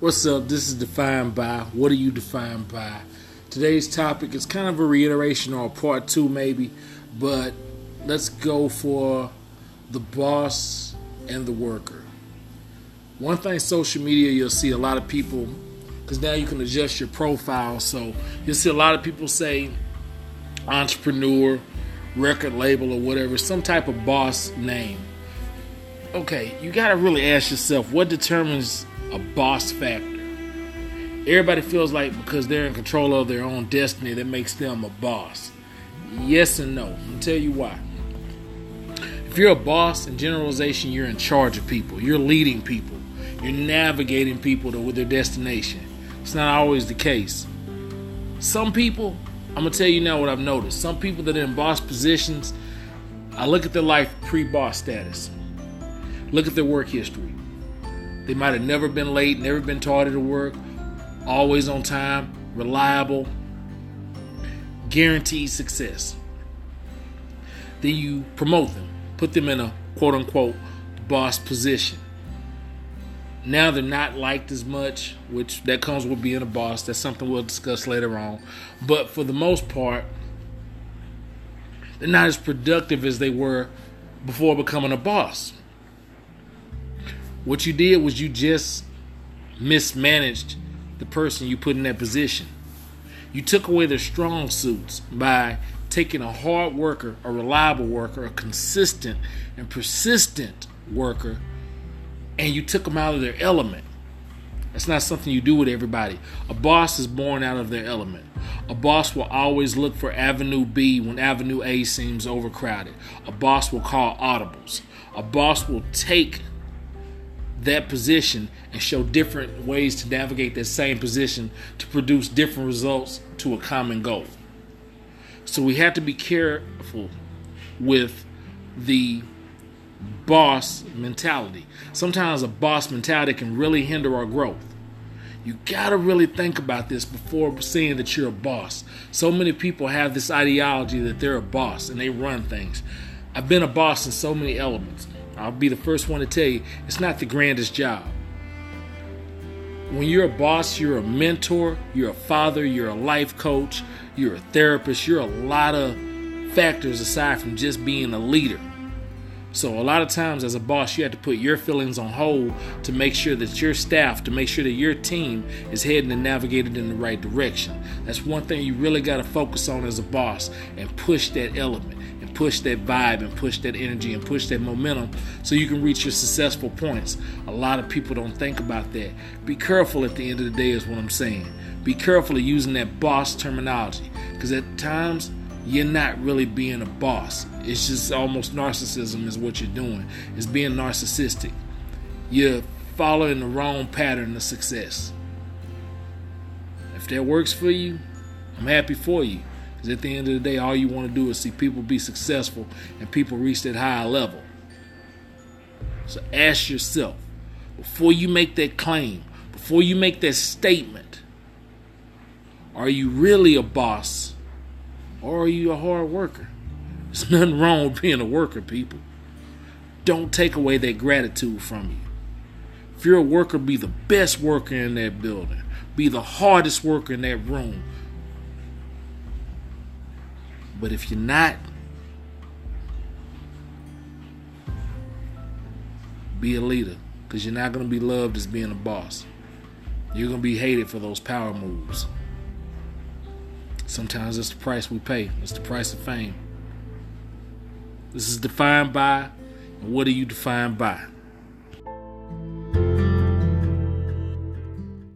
What's up? This is defined by. What are you defined by? Today's topic is kind of a reiteration or a part two, maybe, but let's go for the boss and the worker. One thing, social media, you'll see a lot of people, because now you can adjust your profile. So you'll see a lot of people say entrepreneur, record label, or whatever, some type of boss name. Okay, you got to really ask yourself what determines a boss factor. Everybody feels like because they're in control of their own destiny, that makes them a boss. Yes and no. I'll tell you why. If you're a boss, in generalization, you're in charge of people. You're leading people. You're navigating people to their destination. It's not always the case. Some people, I'm gonna tell you now what I've noticed. Some people that are in boss positions, I look at their life pre-boss status. Look at their work history. They might have never been late, never been tardy to work, always on time, reliable, guaranteed success. Then you promote them, put them in a quote unquote boss position. Now they're not liked as much, which that comes with being a boss. That's something we'll discuss later on. But for the most part, they're not as productive as they were before becoming a boss. What you did was you just mismanaged the person you put in that position. You took away their strong suits by taking a hard worker, a reliable worker, a consistent and persistent worker, and you took them out of their element. That's not something you do with everybody. A boss is born out of their element. A boss will always look for Avenue B when Avenue A seems overcrowded. A boss will call audibles. A boss will take that position and show different ways to navigate that same position to produce different results to a common goal. So we have to be careful with the boss mentality. Sometimes a boss mentality can really hinder our growth. You got to really think about this before saying that you're a boss. So many people have this ideology that they're a boss and they run things. I've been a boss in so many elements. I'll be the first one to tell you it's not the grandest job. When you're a boss, you're a mentor, you're a father, you're a life coach, you're a therapist, you're a lot of factors aside from just being a leader. So a lot of times as a boss, you have to put your feelings on hold to make sure that your staff, to make sure that your team is heading and navigated in the right direction. That's one thing you really got to focus on as a boss and push that element push that vibe and push that energy and push that momentum so you can reach your successful points. A lot of people don't think about that. Be careful at the end of the day, is what I'm saying. Be careful of using that boss terminology because at times you're not really being a boss. It's just almost narcissism, is what you're doing. It's being narcissistic. You're following the wrong pattern of success. If that works for you, I'm happy for you. Because at the end of the day, all you want to do is see people be successful and people reach that higher level. So ask yourself before you make that claim, before you make that statement, are you really a boss or are you a hard worker? There's nothing wrong with being a worker, people. Don't take away that gratitude from you. If you're a worker, be the best worker in that building. Be the hardest worker in that room. But if you're not, be a leader because you're not going to be loved as being a boss. You're going to be hated for those power moves. Sometimes it's the price we pay, it's the price of fame. This is defined by, and what are you defined by?